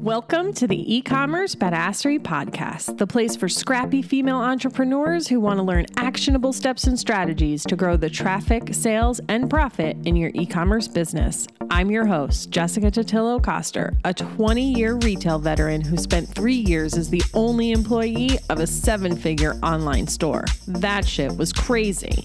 Welcome to the e-commerce badassery podcast, the place for scrappy female entrepreneurs who want to learn actionable steps and strategies to grow the traffic, sales, and profit in your e-commerce business. I'm your host, Jessica Totillo Coster, a 20-year retail veteran who spent 3 years as the only employee of a seven-figure online store. That shit was crazy.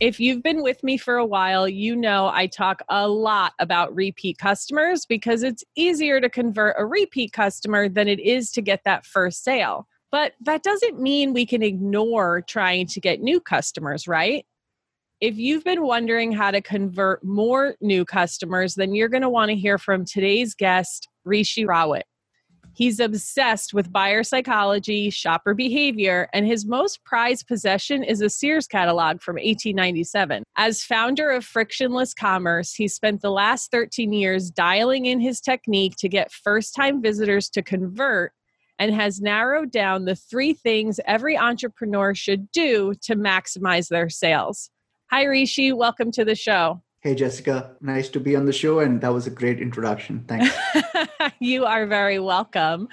If you've been with me for a while, you know I talk a lot about repeat customers because it's easier to convert a repeat customer than it is to get that first sale. But that doesn't mean we can ignore trying to get new customers, right? If you've been wondering how to convert more new customers, then you're going to want to hear from today's guest, Rishi Rawat. He's obsessed with buyer psychology, shopper behavior, and his most prized possession is a Sears catalog from 1897. As founder of Frictionless Commerce, he spent the last 13 years dialing in his technique to get first time visitors to convert and has narrowed down the three things every entrepreneur should do to maximize their sales. Hi, Rishi. Welcome to the show. Hey, Jessica. Nice to be on the show. And that was a great introduction. Thanks. you are very welcome.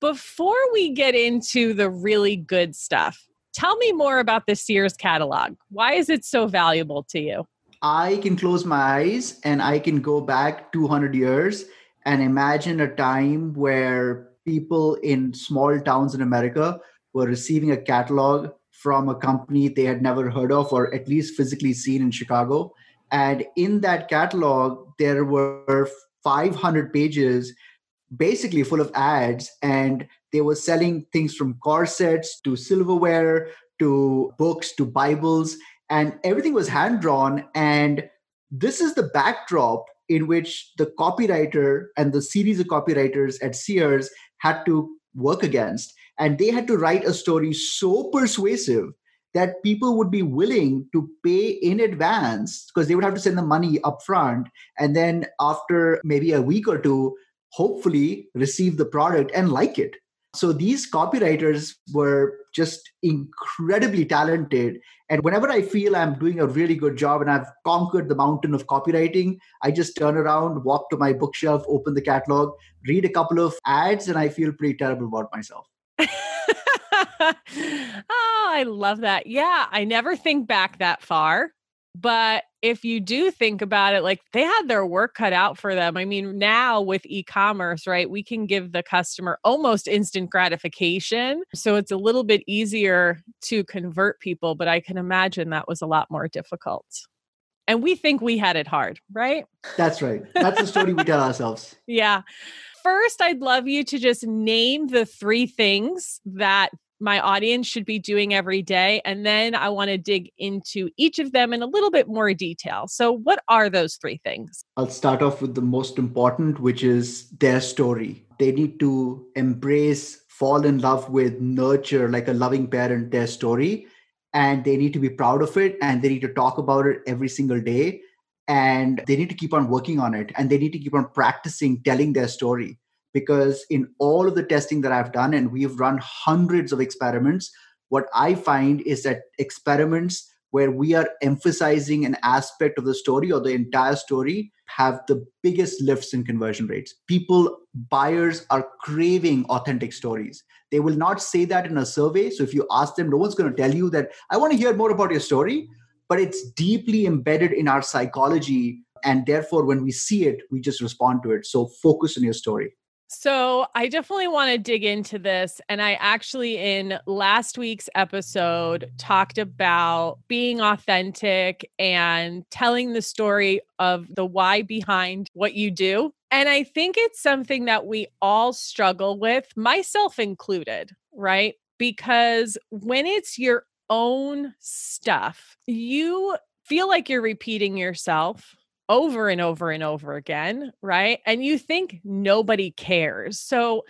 Before we get into the really good stuff, tell me more about the Sears catalog. Why is it so valuable to you? I can close my eyes and I can go back 200 years and imagine a time where people in small towns in America were receiving a catalog from a company they had never heard of or at least physically seen in Chicago and in that catalog, there were 500 pages basically full of ads. And they were selling things from corsets to silverware to books to Bibles. And everything was hand drawn. And this is the backdrop in which the copywriter and the series of copywriters at Sears had to work against. And they had to write a story so persuasive that people would be willing to pay in advance because they would have to send the money up front and then after maybe a week or two hopefully receive the product and like it. So these copywriters were just incredibly talented. And whenever i feel i'm doing a really good job and i've conquered the mountain of copywriting i just turn around walk to my bookshelf open the catalog read a couple of ads and i feel pretty terrible about myself oh, I love that. Yeah, I never think back that far. But if you do think about it, like they had their work cut out for them. I mean, now with e commerce, right, we can give the customer almost instant gratification. So it's a little bit easier to convert people, but I can imagine that was a lot more difficult. And we think we had it hard, right? That's right. That's the story we tell ourselves. Yeah. First, I'd love you to just name the three things that my audience should be doing every day. And then I want to dig into each of them in a little bit more detail. So, what are those three things? I'll start off with the most important, which is their story. They need to embrace, fall in love with, nurture like a loving parent their story. And they need to be proud of it and they need to talk about it every single day. And they need to keep on working on it and they need to keep on practicing telling their story because in all of the testing that I've done, and we've run hundreds of experiments, what I find is that experiments where we are emphasizing an aspect of the story or the entire story have the biggest lifts in conversion rates. People, buyers are craving authentic stories. They will not say that in a survey. So if you ask them, no one's going to tell you that, I want to hear more about your story, but it's deeply embedded in our psychology. And therefore, when we see it, we just respond to it. So focus on your story. So, I definitely want to dig into this. And I actually, in last week's episode, talked about being authentic and telling the story of the why behind what you do. And I think it's something that we all struggle with, myself included, right? Because when it's your own stuff, you feel like you're repeating yourself over and over and over again, right? And you think nobody cares. So,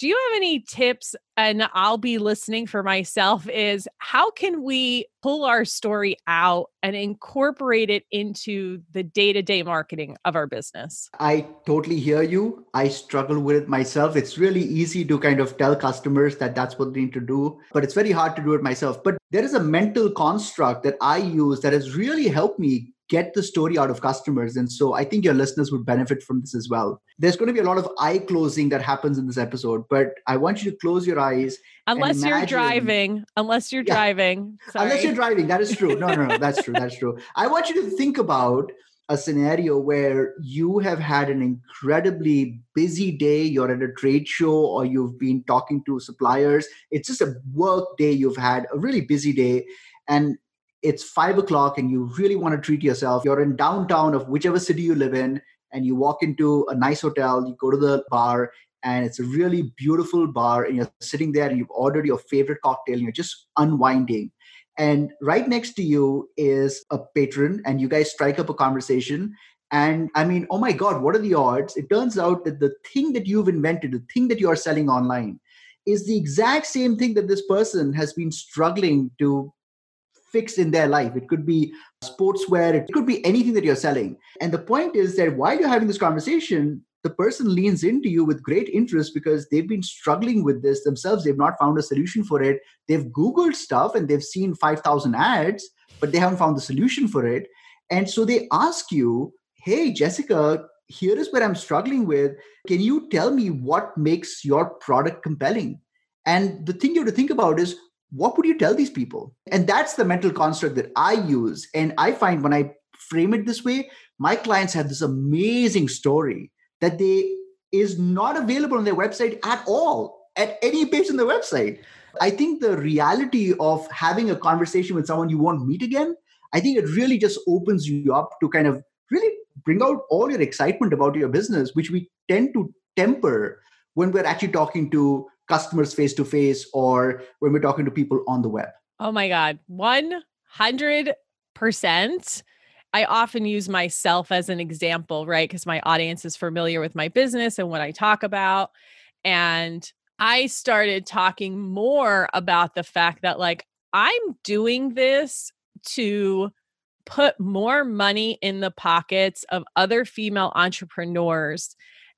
do you have any tips and I'll be listening for myself is how can we pull our story out and incorporate it into the day-to-day marketing of our business? I totally hear you. I struggle with it myself. It's really easy to kind of tell customers that that's what they need to do, but it's very hard to do it myself. But there is a mental construct that I use that has really helped me get the story out of customers. And so I think your listeners would benefit from this as well. There's going to be a lot of eye closing that happens in this episode, but I want you to close your eyes. Unless imagine, you're driving. Unless you're yeah, driving. Sorry. Unless you're driving. That is true. No, no, no. That's true. That's true. I want you to think about a scenario where you have had an incredibly busy day, you're at a trade show or you've been talking to suppliers. It's just a work day, you've had a really busy day. And it's five o'clock and you really want to treat yourself, you're in downtown of whichever city you live in, and you walk into a nice hotel, you go to the bar, and it's a really beautiful bar, and you're sitting there and you've ordered your favorite cocktail, and you're just unwinding. And right next to you is a patron, and you guys strike up a conversation. And I mean, oh my God, what are the odds? It turns out that the thing that you've invented, the thing that you are selling online, is the exact same thing that this person has been struggling to fix in their life. It could be sportswear, it could be anything that you're selling. And the point is that while you're having this conversation, the person leans into you with great interest because they've been struggling with this themselves. They've not found a solution for it. They've Googled stuff and they've seen 5,000 ads, but they haven't found the solution for it. And so they ask you, Hey, Jessica, here is what I'm struggling with. Can you tell me what makes your product compelling? And the thing you have to think about is what would you tell these people? And that's the mental construct that I use. And I find when I frame it this way, my clients have this amazing story that they is not available on their website at all at any page on the website. I think the reality of having a conversation with someone you won't meet again, I think it really just opens you up to kind of really bring out all your excitement about your business, which we tend to temper when we're actually talking to customers face to face or when we're talking to people on the web? Oh my God, 100%. I often use myself as an example, right? Because my audience is familiar with my business and what I talk about. And I started talking more about the fact that, like, I'm doing this to put more money in the pockets of other female entrepreneurs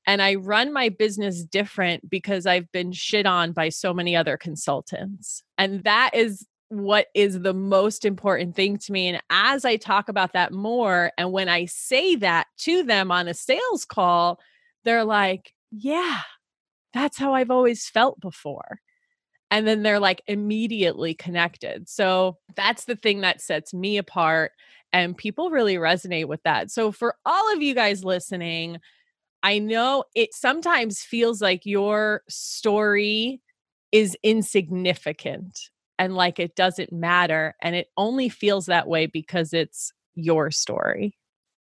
and I run my business different because I've been shit on by so many other consultants. And that is what is the most important thing to me. And as I talk about that more, and when I say that to them on a sales call, they're like, yeah, that's how I've always felt before. And then they're like immediately connected. So that's the thing that sets me apart. And people really resonate with that. So for all of you guys listening, I know it sometimes feels like your story is insignificant and like it doesn't matter. And it only feels that way because it's your story.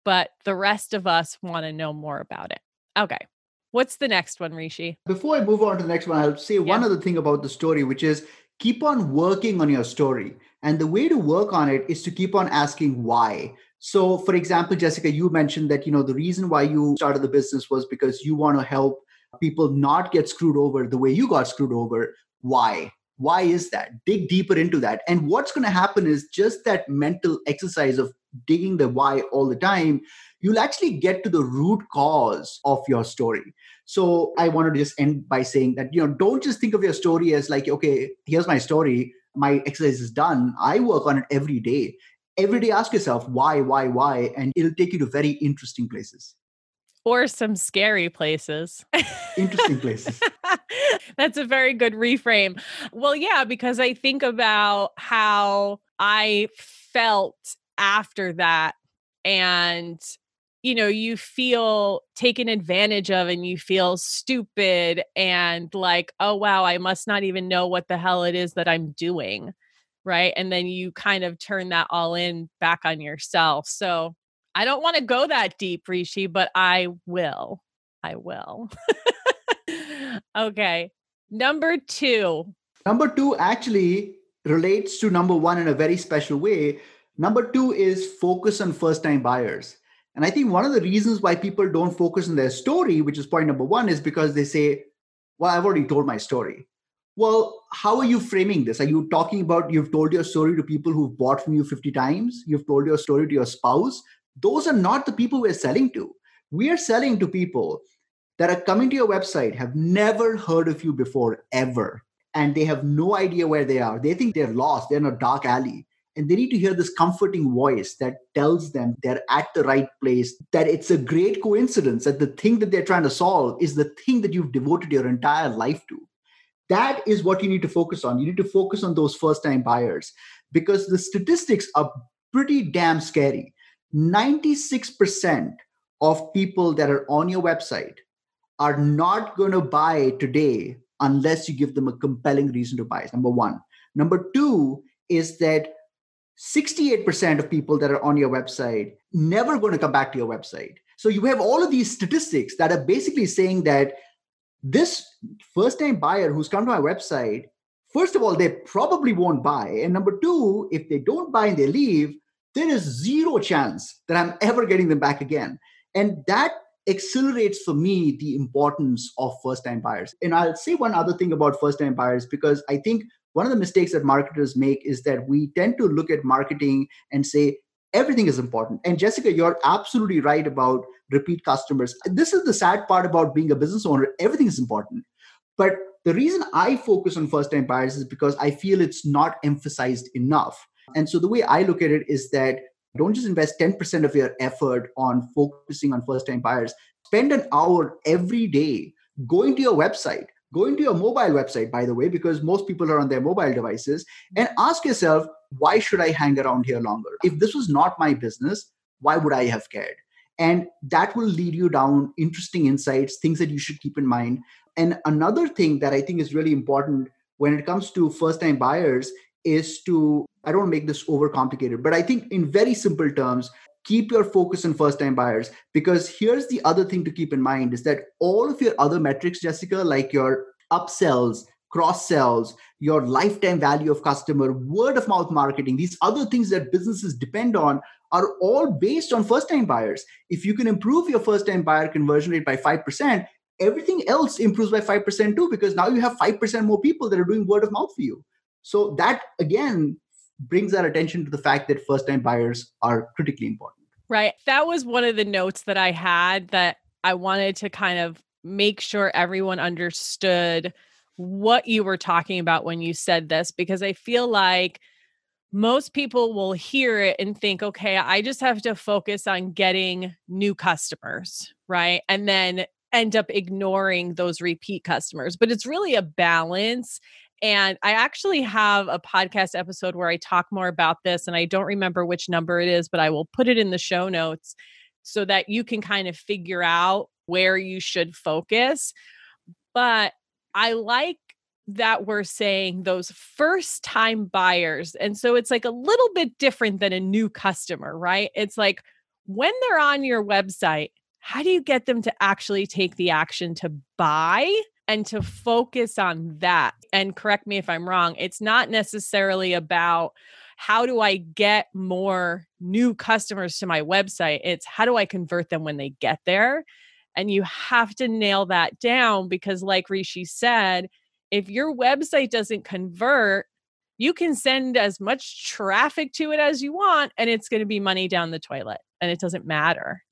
But the rest of us want to know more about it. Okay. What's the next one, Rishi? Before I move on to the next one, I'll say yeah. one other thing about the story, which is keep on working on your story. And the way to work on it is to keep on asking why. So, for example, Jessica, you mentioned that you know the reason why you started the business was because you want to help people not get screwed over the way you got screwed over. Why? Why is that? Dig deeper into that. And what's going to happen is just that mental exercise of digging the why all the time, you'll actually get to the root cause of your story. So I wanted to just end by saying that, you know, don't just think of your story as like, okay, here's my story. My exercise is done. I work on it every day every day ask yourself why, why, why, and it'll take you to very interesting places. Or some scary places. interesting places. That's a very good reframe. Well, yeah, because I think about how I felt after that and you know you feel taken advantage of and you feel stupid and like oh wow i must not even know what the hell it is that i'm doing right? And then you kind of turn that all in back on yourself. So I don't want to go that deep, Rishi, but I will. I will. okay. Number two. Number two actually relates to number one in a very special way. Number two is focus on first time buyers. And I think one of the reasons why people don't focus on their story, which is point number one, is because they say, well, I've already told my story. Well, how are you framing this? Are you talking about you've told your story to people who've bought from you 50 times? You've told your story to your spouse? Those are not the people we're selling to. We are selling to people that are coming to your website, have never heard of you before, ever. And they have no idea where they are. They think they're lost, they're in a dark alley. And they need to hear this comforting voice that tells them they're at the right place, that it's a great coincidence that the thing that they're trying to solve is the thing that you've devoted your entire life to that is what you need to focus on. You need to focus on those first time buyers because the statistics are pretty damn scary. 96% of people that are on your website are not going to buy today unless you give them a compelling reason to buy. Number one. Number two is that 68% of people that are on your website never going to come back to your website. So you have all of these statistics that are basically saying that this first time buyer who's come to my website, first of all, they probably won't buy. And number two, if they don't buy and they leave, there is zero chance that I'm ever getting them back again. And that accelerates for me the importance of first time buyers. And I'll say one other thing about first time buyers because I think one of the mistakes that marketers make is that we tend to look at marketing and say everything is important. And Jessica, you're absolutely right about repeat customers. This is the sad part about being a business owner. Everything is important. But the reason I focus on first time buyers is because I feel it's not emphasized enough. And so the way I look at it is that don't just invest 10% of your effort on focusing on first time buyers. Spend an hour every day going to your website, going to your mobile website, by the way, because most people are on their mobile devices, and ask yourself, why should I hang around here longer? If this was not my business, why would I have cared? And that will lead you down interesting insights, things that you should keep in mind. And another thing that I think is really important when it comes to first time buyers is to, I don't make this overcomplicated, but I think in very simple terms, keep your focus on first time buyers because here's the other thing to keep in mind is that all of your other metrics jessica like your upsells cross sells, your lifetime value of customer, word of mouth marketing, these other things that businesses depend on are all based on first time buyers. If you can improve your first time buyer conversion rate by 5%, everything else improves by 5% too, because now you have 5% more people that are doing word of mouth for you. So that again brings our attention to the fact that first time buyers are critically important. Right. That was one of the notes that I had that I wanted to kind of make sure everyone understood what you were talking about when you said this because I feel like most people will hear it and think, okay, I just have to focus on getting new customers, right? And then end up ignoring those repeat customers. But it's really a balance. And I actually have a podcast episode where I talk more about this, and I don't remember which number it is, but I will put it in the show notes so that you can kind of figure out where you should focus. But I like that we're saying those first time buyers. And so it's like a little bit different than a new customer, right? It's like when they're on your website, how do you get them to actually take the action to buy and to focus on that? And correct me if I'm wrong, it's not necessarily about how do I get more new customers to my website? It's how do I convert them when they get there? And you have to nail that down because, like Rishi said, if your website doesn't convert, you can send as much traffic to it as you want, and it's going to be money down the toilet, and it doesn't matter.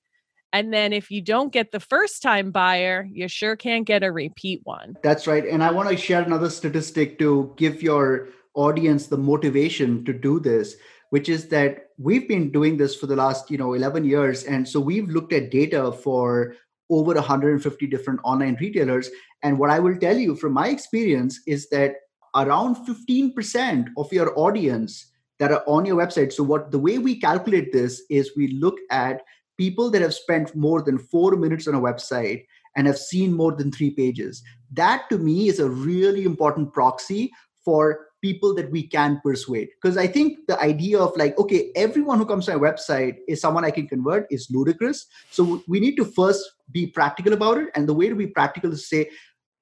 And then if you don't get the first time buyer, you sure can't get a repeat one. That's right. And I want to share another statistic to give your audience the motivation to do this which is that we've been doing this for the last you know 11 years and so we've looked at data for over 150 different online retailers. And what I will tell you from my experience is that around 15% of your audience that are on your website. So, what the way we calculate this is we look at people that have spent more than four minutes on a website and have seen more than three pages. That to me is a really important proxy for people that we can persuade because i think the idea of like okay everyone who comes to my website is someone i can convert is ludicrous so we need to first be practical about it and the way to be practical is say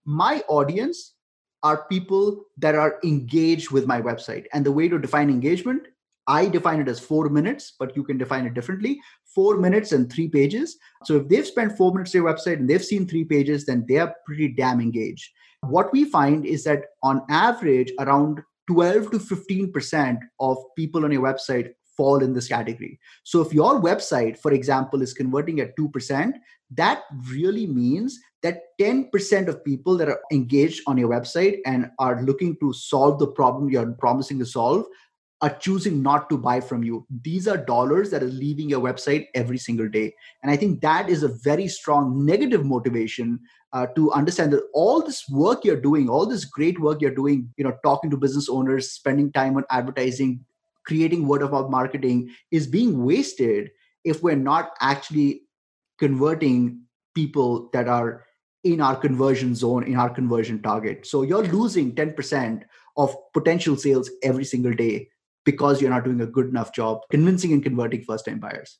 my audience are people that are engaged with my website and the way to define engagement I define it as four minutes, but you can define it differently. Four minutes and three pages. So if they've spent four minutes on your website and they've seen three pages, then they are pretty damn engaged. What we find is that on average, around 12 to 15% of people on your website fall in this category. So if your website, for example, is converting at 2%, that really means that 10% of people that are engaged on your website and are looking to solve the problem you're promising to solve are choosing not to buy from you. These are dollars that are leaving your website every single day. And I think that is a very strong negative motivation uh, to understand that all this work you're doing, all this great work you're doing, you know, talking to business owners, spending time on advertising, creating word of mouth marketing is being wasted if we're not actually converting people that are in our conversion zone, in our conversion target. So you're losing 10% of potential sales every single day because you're not doing a good enough job convincing and converting first time buyers.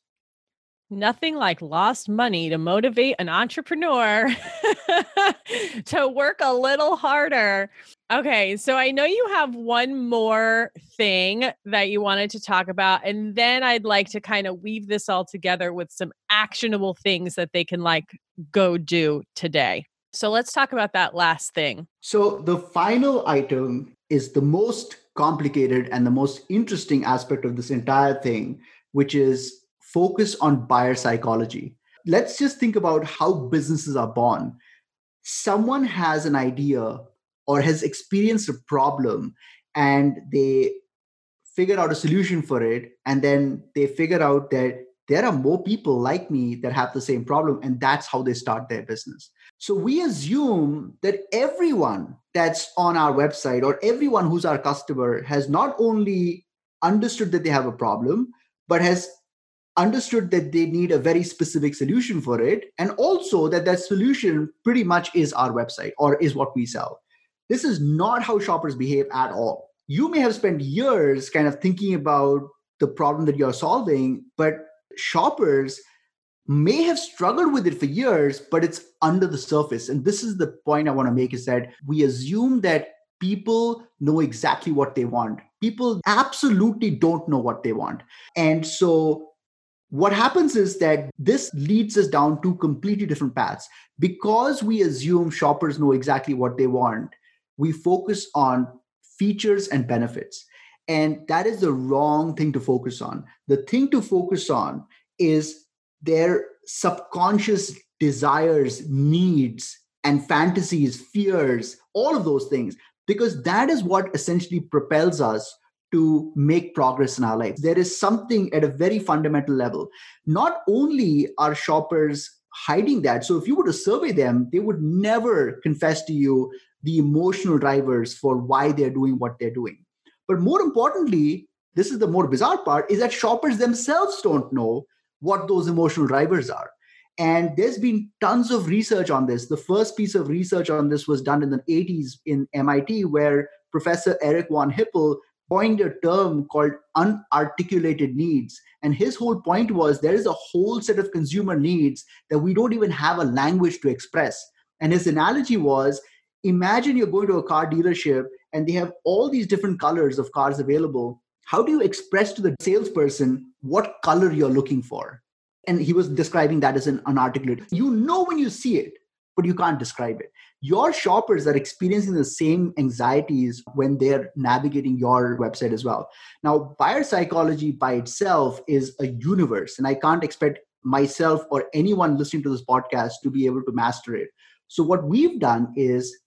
Nothing like lost money to motivate an entrepreneur to work a little harder. Okay, so I know you have one more thing that you wanted to talk about, and then I'd like to kind of weave this all together with some actionable things that they can like go do today. So let's talk about that last thing. So, the final item is the most complicated and the most interesting aspect of this entire thing, which is focus on buyer psychology. Let's just think about how businesses are born. Someone has an idea or has experienced a problem and they figure out a solution for it. And then they figure out that there are more people like me that have the same problem. And that's how they start their business. So we assume that everyone that's on our website or everyone who's our customer has not only understood that they have a problem, but has understood that they need a very specific solution for it and also that that solution pretty much is our website or is what we sell this is not how shoppers behave at all. You may have spent years kind of thinking about the problem that you're solving but shoppers may have struggled with it for years but it's under the surface. And this is the point i want to make is that we assume that people know exactly what they want. People absolutely don't know what they want. And so what happens is that this leads us down two completely different paths. Because we assume shoppers know exactly what they want, we focus on features and benefits. And that is the wrong thing to focus on. The thing to focus on is their subconscious desires, needs, and fantasies, fears, all of those things, because that is what essentially propels us to make progress in our life. There is something at a very fundamental level. Not only are shoppers hiding that, so if you were to survey them, they would never confess to you the emotional drivers for why they're doing what they're doing. But more importantly, this is the more bizarre part is that shoppers themselves don't know what those emotional drivers are. And there's been tons of research on this. The first piece of research on this was done in the 80s in MIT, where Professor Eric von Hippel coined a term called unarticulated needs. And his whole point was there is a whole set of consumer needs that we don't even have a language to express. And his analogy was imagine you're going to a car dealership and they have all these different colors of cars available. How do you express to the salesperson what color you're looking for? And he was describing that as an unarticulated. You know when you see it, but you can't describe it your shoppers are experiencing the same anxieties when they're navigating your website as well. Now, buyer psychology by itself is a universe, and I can't expect myself or anyone listening to this podcast to be able to master it. So, what we've done is,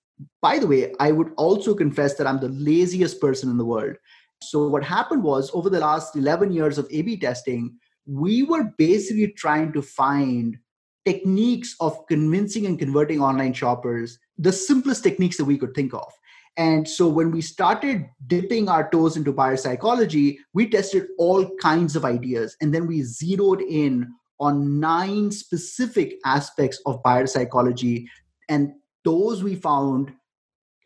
by the way, I would also confess that I'm the laziest person in the world. So, what happened was over the last 11 years of A B testing, we were basically trying to find techniques of convincing and converting online shoppers, the simplest techniques that we could think of. And so when we started dipping our toes into buyer psychology, we tested all kinds of ideas. And then we zeroed in on nine specific aspects of buyer psychology. And those we found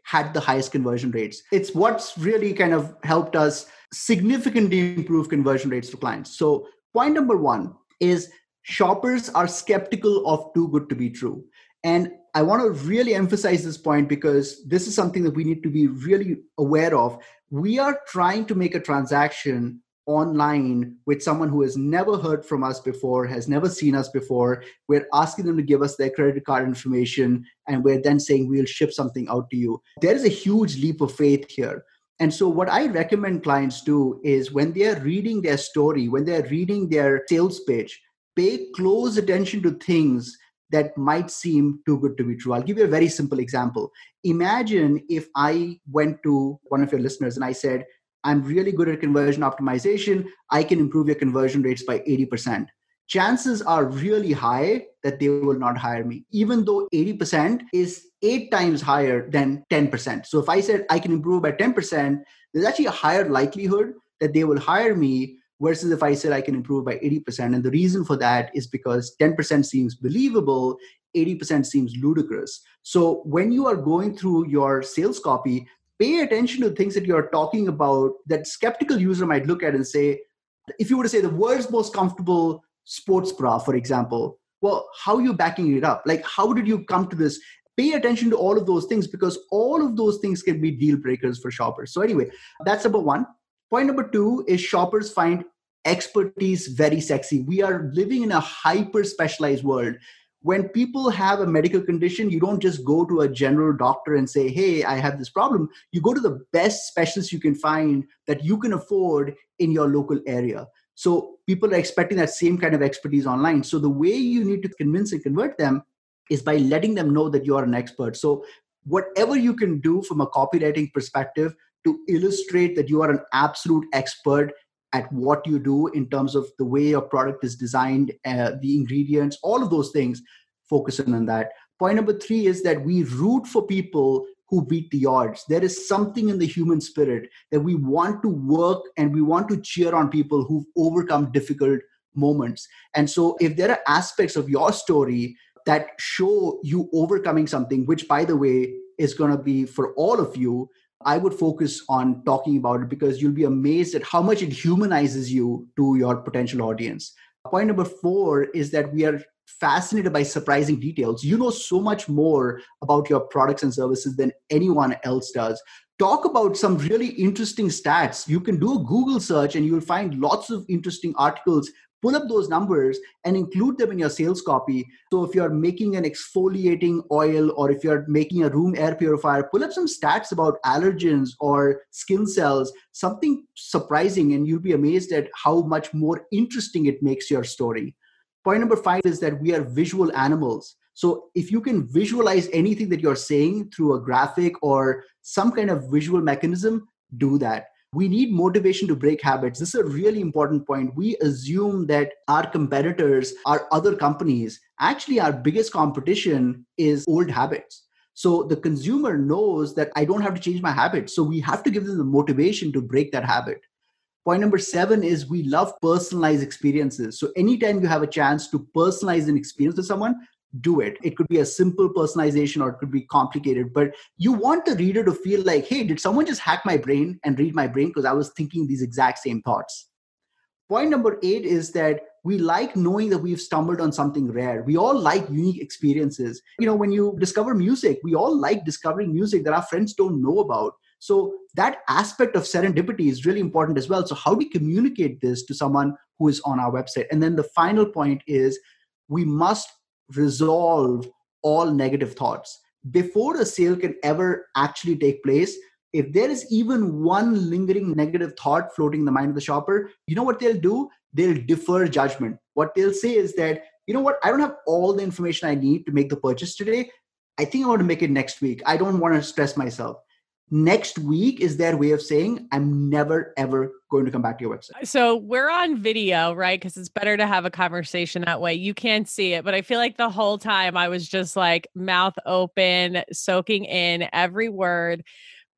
had the highest conversion rates. It's what's really kind of helped us significantly improve conversion rates to clients. So, point number one is shoppers are skeptical of too good to be true. And I want to really emphasize this point because this is something that we need to be really aware of. We are trying to make a transaction online with someone who has never heard from us before, has never seen us before. We're asking them to give us their credit card information, and we're then saying we'll ship something out to you. There is a huge leap of faith here. And so, what I recommend clients do is when they're reading their story, when they're reading their sales pitch, pay close attention to things that might seem too good to be true. I'll give you a very simple example. Imagine if I went to one of your listeners and I said, I'm really good at conversion optimization. I can improve your conversion rates by 80%. Chances are really high that they will not hire me, even though 80% is eight times higher than 10%. So if I said I can improve by 10%, there's actually a higher likelihood that they will hire me versus if I said I can improve by 80%. And the reason for that is because 10% seems believable, 80% seems ludicrous. So when you are going through your sales copy, pay attention to things that you're talking about that skeptical user might look at and say if you were to say the world's most comfortable sports bra for example well how are you backing it up? Like how did you come to this? Pay attention to all of those things because all of those things can be deal breakers for shoppers. So anyway that's number one. Point number two is shoppers find expertise very sexy. We are living in a hyper specialized world when people have a medical condition, you don't just go to a general doctor and say, Hey, I have this problem. You go to the best specialist you can find that you can afford in your local area. So people are expecting that same kind of expertise online. So the way you need to convince and convert them is by letting them know that you are an expert. So whatever you can do from a copywriting perspective to illustrate that you are an absolute expert at what you do in terms of the way your product is designed, uh, the ingredients, all of those things, focusing on that. Point number three is that we root for people who beat the odds. There is something in the human spirit that we want to work and we want to cheer on people who've overcome difficult moments. And so, if there are aspects of your story that show you overcoming something, which, by the way, is going to be for all of you, I would focus on talking about it because you'll be amazed at how much it humanizes you to your potential audience. Point number four is that we are fascinated by surprising details. You know so much more about your products and services than anyone else does. Talk about some really interesting stats. You can do a Google search and you'll find lots of interesting articles pull up those numbers and include them in your sales copy. So if you're making an exfoliating oil or if you're making a room air purifier, pull up some stats about allergens or skin cells, something surprising, and you'll be amazed at how much more interesting it makes your story. Point number five is that we are visual animals. So if you can visualize anything that you're saying through a graphic or some kind of visual mechanism, do that we need motivation to break habits. This is a really important point. We assume that our competitors, our other companies, actually, our biggest competition is old habits. So the consumer knows that I don't have to change my habits. So we have to give them the motivation to break that habit. Point number seven is we love personalized experiences. So anytime you have a chance to personalize an experience with someone, do it. It could be a simple personalization or it could be complicated, but you want the reader to feel like, hey, did someone just hack my brain and read my brain because I was thinking these exact same thoughts? Point number eight is that we like knowing that we've stumbled on something rare. We all like unique experiences. You know, when you discover music, we all like discovering music that our friends don't know about. So that aspect of serendipity is really important as well. So how do we communicate this to someone who is on our website? And then the final point is we must resolve all negative thoughts. Before a sale can ever actually take place, if there is even one lingering negative thought floating in the mind of the shopper, you know what they'll do? They'll defer judgment. What they'll say is that, you know what, I don't have all the information I need to make the purchase today. I think I want to make it next week. I don't want to stress myself next week is their way of saying i'm never ever going to come back to your website. So we're on video right? Because it's better to have a conversation that way. You can't see it but i feel like the whole time i was just like mouth open soaking in every word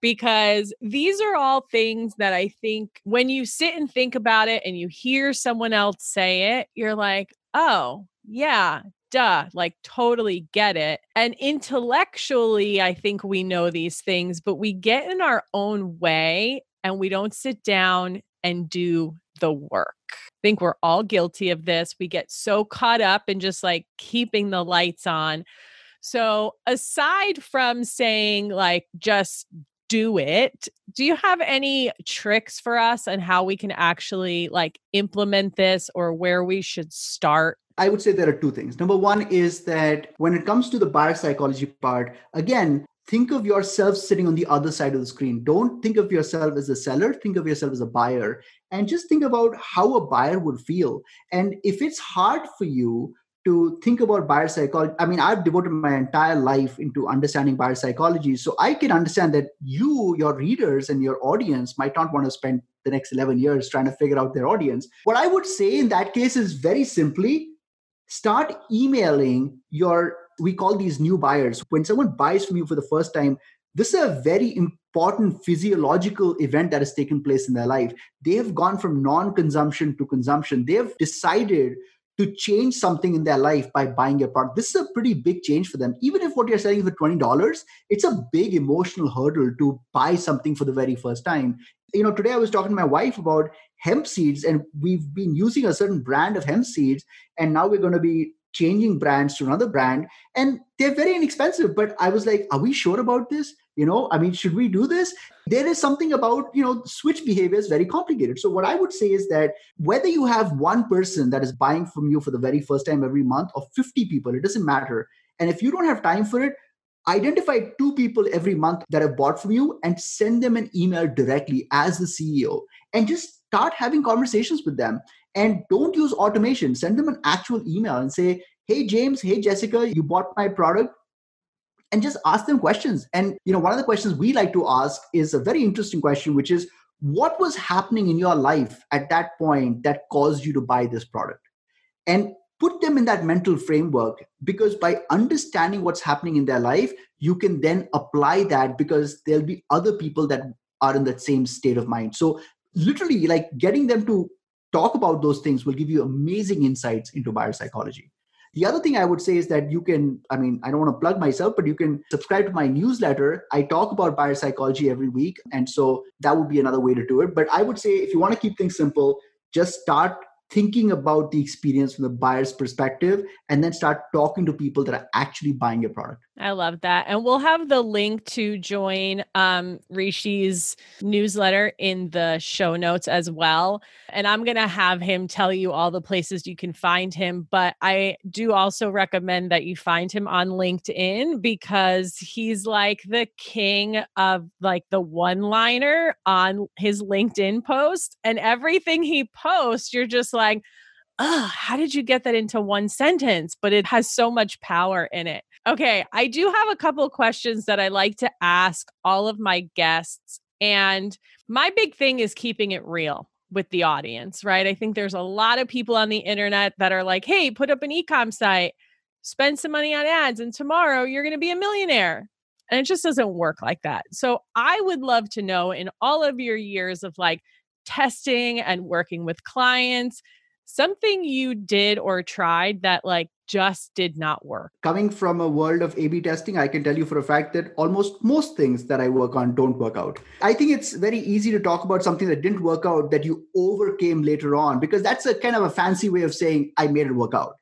because these are all things that I think when you sit and think about it and you hear someone else say it, you're like, oh, yeah, duh, like totally get it. And intellectually, I think we know these things, but we get in our own way and we don't sit down and do the work. I think we're all guilty of this. We get so caught up in just like keeping the lights on. So, aside from saying, like, just do it. Do you have any tricks for us on how we can actually like implement this or where we should start? I would say there are two things. Number one is that when it comes to the buyer psychology part, again, think of yourself sitting on the other side of the screen. Don't think of yourself as a seller, think of yourself as a buyer. And just think about how a buyer would feel. And if it's hard for you to think about buyer psychology, I mean, I've devoted my entire life into understanding buyer psychology. So I can understand that you, your readers, and your audience might not want to spend the next 11 years trying to figure out their audience. What I would say in that case is very simply start emailing your we call these new buyers. When someone buys from you for the first time, this is a very important physiological event that has taken place in their life. They have gone from non consumption to consumption. They have decided to change something in their life by buying your product. This is a pretty big change for them. Even if what you're selling for $20, it's a big emotional hurdle to buy something for the very first time. You know, today I was talking to my wife about hemp seeds, and we've been using a certain brand of hemp seeds, and now we're going to be changing brands to another brand and they're very inexpensive but i was like are we sure about this? You know i mean should we do this? There is something about you know switch behavior is very complicated. So what i would say is that whether you have one person that is buying from you for the very first time every month or 50 people it doesn't matter. And if you don't have time for it identify two people every month that have bought from you and send them an email directly as the ceo and just start having conversations with them and don't use automation. Send them an actual email and say hey james. Hey jessica. You bought my product. And just ask them questions. And you know one of the questions we like to ask is a very interesting question which is what was happening in your life at that point that caused you to buy this product? And put them in that mental framework because by understanding what's happening in their life you can then apply that because there'll be other people that are in that same state of mind. So literally like getting them to talk about those things will give you amazing insights into buyer psychology. The other thing I would say is that you can, I mean, I don't want to plug myself, but you can subscribe to my newsletter. I talk about buyer psychology every week. And so that would be another way to do it. But I would say if you want to keep things simple, just start thinking about the experience from the buyer's perspective and then start talking to people that are actually buying your product. I love that. And we'll have the link to join um, Rishi's newsletter in the show notes as well. And I'm going to have him tell you all the places you can find him. But I do also recommend that you find him on LinkedIn because he's like the king of like the one liner on his LinkedIn post. And everything he posts, you're just like, oh, how did you get that into one sentence? But it has so much power in it. Okay, I do have a couple questions that I like to ask all of my guests. And my big thing is keeping it real with the audience, right? I think there's a lot of people on the internet that are like, hey, put up an ecom site, spend some money on ads, and tomorrow you're going to be a millionaire. And it just doesn't work like that. So I would love to know in all of your years of like testing and working with clients, something you did or tried that like just did not work? Coming from a world of A B testing, I can tell you for a fact that almost most things that I work on don't work out. I think it's very easy to talk about something that didn't work out that you overcame later on because that's a kind of a fancy way of saying I made it work out.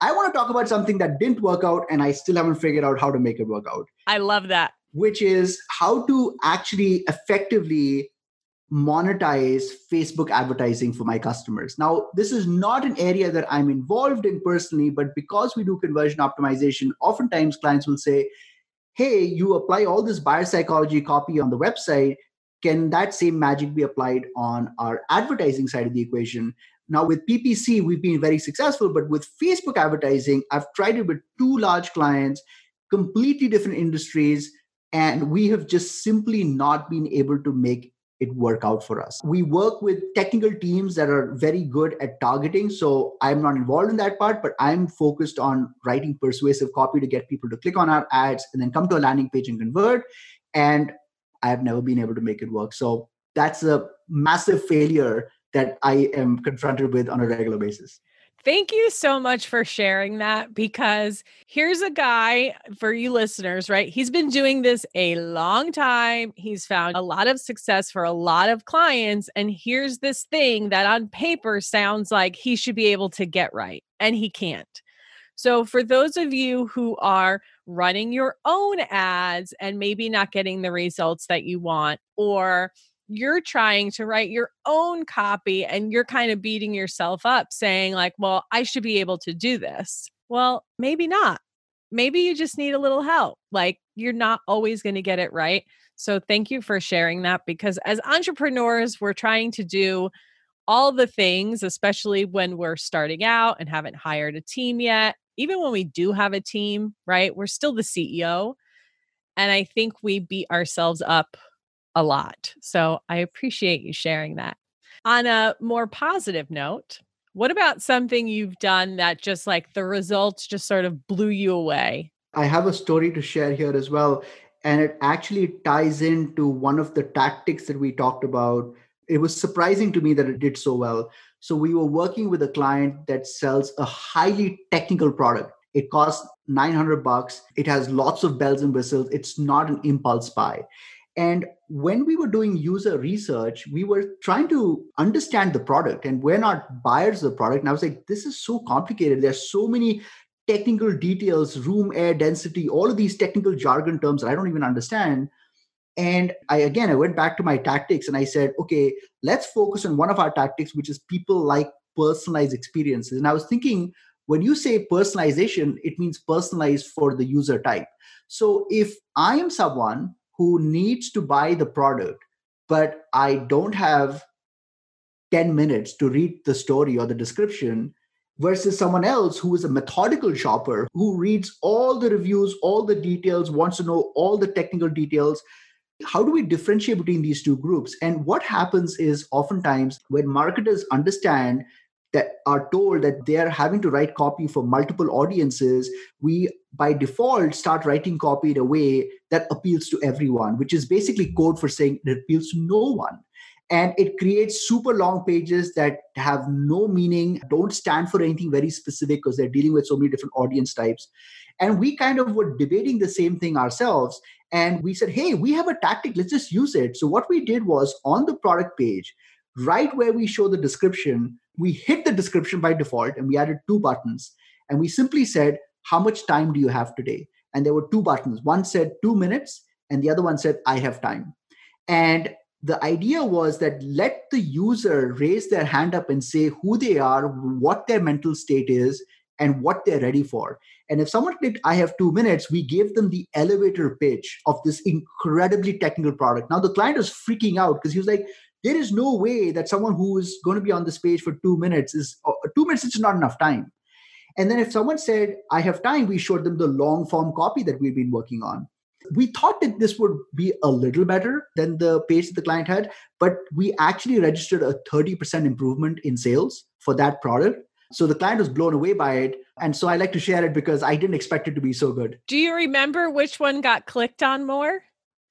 I want to talk about something that didn't work out and I still haven't figured out how to make it work out. I love that. Which is how to actually effectively monetize Facebook advertising for my customers. Now, this is not an area that I'm involved in personally, but because we do conversion optimization, oftentimes clients will say, Hey, you apply all this buyer psychology copy on the website. Can that same magic be applied on our advertising side of the equation? Now, with PPC, we've been very successful, but with Facebook advertising, I've tried it with two large clients, completely different industries, and we have just simply not been able to make it work out for us. We work with technical teams that are very good at targeting. So I'm not involved in that part, but I'm focused on writing persuasive copy to get people to click on our ads and then come to a landing page and convert. And I've never been able to make it work. So that's a massive failure that I am confronted with on a regular basis. Thank you so much for sharing that because here's a guy for you listeners, right? He's been doing this a long time. He's found a lot of success for a lot of clients. And here's this thing that on paper sounds like he should be able to get right, and he can't. So, for those of you who are running your own ads and maybe not getting the results that you want, or you're trying to write your own copy and you're kind of beating yourself up saying, like, well, I should be able to do this. Well, maybe not. Maybe you just need a little help. Like, you're not always going to get it right. So, thank you for sharing that because as entrepreneurs, we're trying to do all the things, especially when we're starting out and haven't hired a team yet. Even when we do have a team, right? We're still the CEO. And I think we beat ourselves up a lot. So I appreciate you sharing that. On a more positive note, what about something you've done that just like the results just sort of blew you away? I have a story to share here as well. And it actually ties into one of the tactics that we talked about it was surprising to me that it did so well. So we were working with a client that sells a highly technical product. It costs 900 bucks. It has lots of bells and whistles. It's not an impulse buy. And when we were doing user research, we were trying to understand the product, and we're not buyers of the product. And I was like, this is so complicated. There's so many technical details, room air density, all of these technical jargon terms that I don't even understand. And I again, I went back to my tactics and I said, okay, let's focus on one of our tactics, which is people like personalized experiences. And I was thinking, when you say personalization, it means personalized for the user type. So if I am someone who needs to buy the product, but I don't have 10 minutes to read the story or the description, versus someone else who is a methodical shopper who reads all the reviews, all the details, wants to know all the technical details, how do we differentiate between these two groups? And what happens is oftentimes when marketers understand that are told that they are having to write copy for multiple audiences, we by default start writing copy in a way that appeals to everyone, which is basically code for saying it appeals to no one. And it creates super long pages that have no meaning, don't stand for anything very specific because they're dealing with so many different audience types. And we kind of were debating the same thing ourselves. And we said, hey, we have a tactic, let's just use it. So what we did was on the product page, right where we show the description, we hit the description by default and we added two buttons. And we simply said, how much time do you have today? And there were two buttons. One said two minutes, and the other one said, I have time. And the idea was that let the user raise their hand up and say who they are, what their mental state is, and what they're ready for. And if someone did, I have two minutes, we gave them the elevator pitch of this incredibly technical product. Now the client was freaking out because he was like, there is no way that someone who is going to be on this page for two minutes is uh, two minutes is not enough time. And then if someone said, I have time, we showed them the long form copy that we've been working on. We thought that this would be a little better than the page that the client had, but we actually registered a 30% improvement in sales for that product so the client was blown away by it. And so I like to share it because I didn't expect it to be so good. Do you remember which one got clicked on more?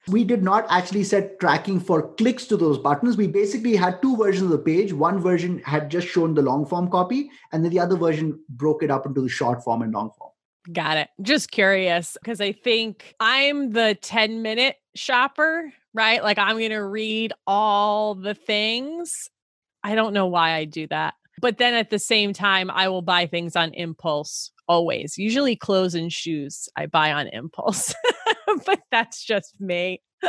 We did not actually set tracking for clicks to those buttons. We basically had two versions of the page. One version had just shown the long form copy, and then the other version broke it up into the short form and long form. Got it. Just curious because I think I'm the 10 minute shopper, right? Like I'm going to read all the things. I don't know why I do that. But then at the same time, I will buy things on impulse always. Usually clothes and shoes I buy on impulse. but that's just me.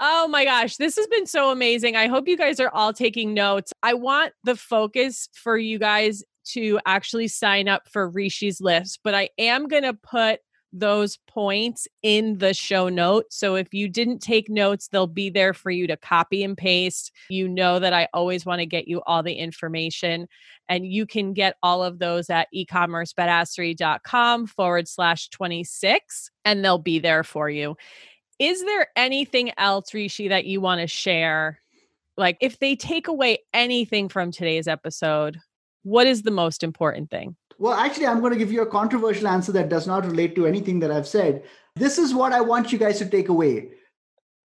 oh my gosh, this has been so amazing. I hope you guys are all taking notes. I want the focus for you guys to actually sign up for Rishi's list, but I am going to put those points in the show notes. So if you didn't take notes, they'll be there for you to copy and paste. You know that I always want to get you all the information, and you can get all of those at ecommercebadassery.com forward slash 26, and they'll be there for you. Is there anything else, Rishi, that you want to share? Like, if they take away anything from today's episode, what is the most important thing? Well, actually, I'm going to give you a controversial answer that does not relate to anything that I've said. This is what I want you guys to take away.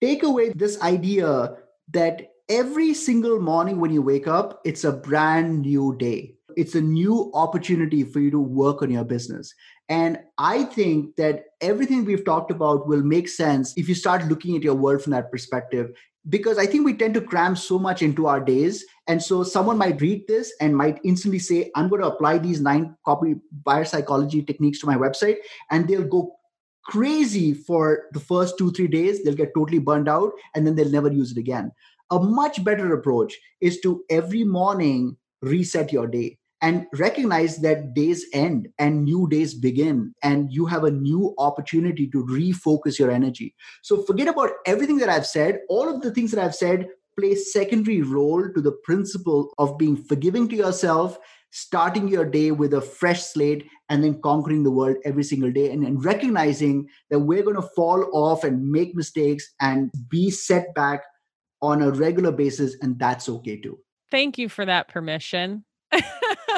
Take away this idea that every single morning when you wake up, it's a brand new day. It's a new opportunity for you to work on your business. And I think that everything we've talked about will make sense if you start looking at your world from that perspective. Because I think we tend to cram so much into our days. And so someone might read this and might instantly say, I'm going to apply these nine copy buyer psychology techniques to my website. And they'll go crazy for the first two, three days. They'll get totally burned out and then they'll never use it again. A much better approach is to every morning reset your day and recognize that days end and new days begin and you have a new opportunity to refocus your energy. So forget about everything that i've said. All of the things that i've said play secondary role to the principle of being forgiving to yourself starting your day with a fresh slate and then conquering the world every single day and, and recognizing that we're going to fall off and make mistakes and be set back on a regular basis and that's okay too. Thank you for that permission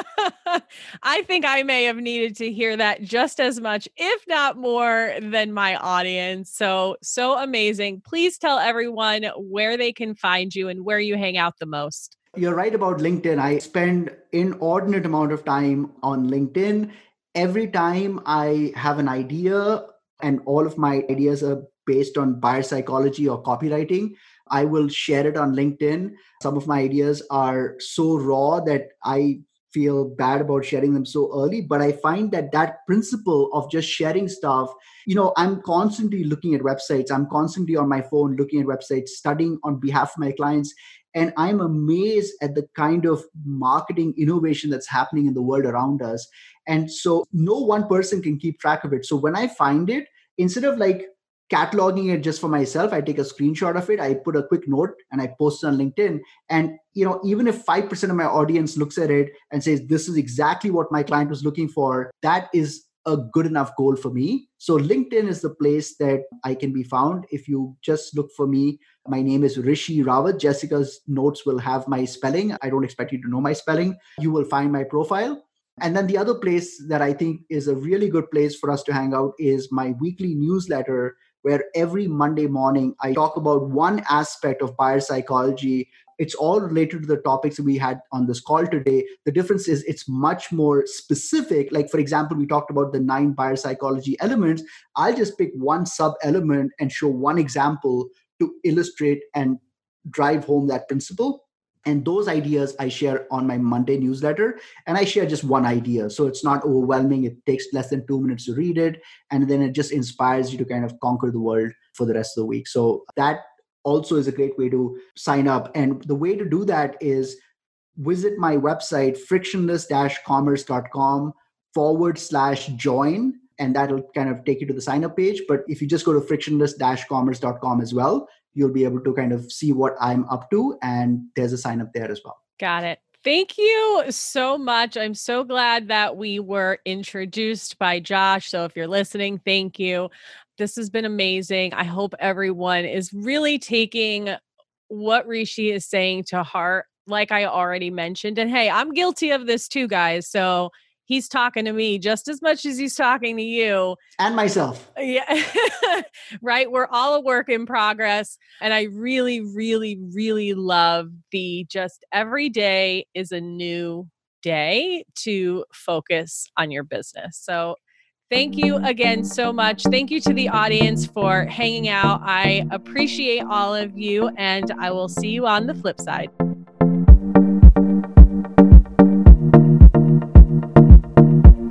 I think I may have needed to hear that just as much, if not more, than my audience. So, so amazing. Please tell everyone where they can find you and where you hang out the most. You're right about LinkedIn. I spend inordinate amount of time on LinkedIn. Every time I have an idea, and all of my ideas are based on buyer psychology or copywriting, I will share it on LinkedIn. Some of my ideas are so raw that I feel bad about sharing them so early but i find that that principle of just sharing stuff you know i'm constantly looking at websites. I'm constantly on my phone looking at websites studying on behalf of my clients and i'm amazed at the kind of marketing innovation that's happening in the world around us. And so no one person can keep track of it. So when i find it instead of like cataloging it just for myself. I take a screenshot of it i put a quick note and i post it on linkedin. And you know even if 5% of my audience looks at it and says this is exactly what my client was looking for that is a good enough goal for me. So linkedin is the place that i can be found. If you just look for me my name is rishi rawat. Jessica's notes will have my spelling. I don't expect you to know my spelling. You will find my profile. And then the other place that I think is a really good place for us to hang out is my weekly newsletter, where every Monday morning I talk about one aspect of buyer psychology. It's all related to the topics we had on this call today. The difference is it's much more specific. Like, for example, we talked about the nine buyer psychology elements. I'll just pick one sub element and show one example to illustrate and drive home that principle and those ideas i share on my monday newsletter and i share just one idea. So it's not overwhelming. It takes less than two minutes to read it and then it just inspires you to kind of conquer the world for the rest of the week. So that also is a great way to sign up. And the way to do that is visit my website frictionless-commerce.com forward slash join and that'll kind of take you to the sign up page. But if you just go to frictionless-commerce.com as well you'll be able to kind of see what I'm up to. And there's a sign up there as well. Got it. Thank you so much. I'm so glad that we were introduced by Josh. So if you're listening, thank you. This has been amazing. I hope everyone is really taking what Rishi is saying to heart, like I already mentioned. And hey, I'm guilty of this too, guys. So he's talking to me just as much as he's talking to you and myself. Yeah. right. We're all a work in progress. And I really, really, really love the just every day is a new day to focus on your business. So Thank you again so much. Thank you to the audience for hanging out. I appreciate all of you, and I will see you on the flip side.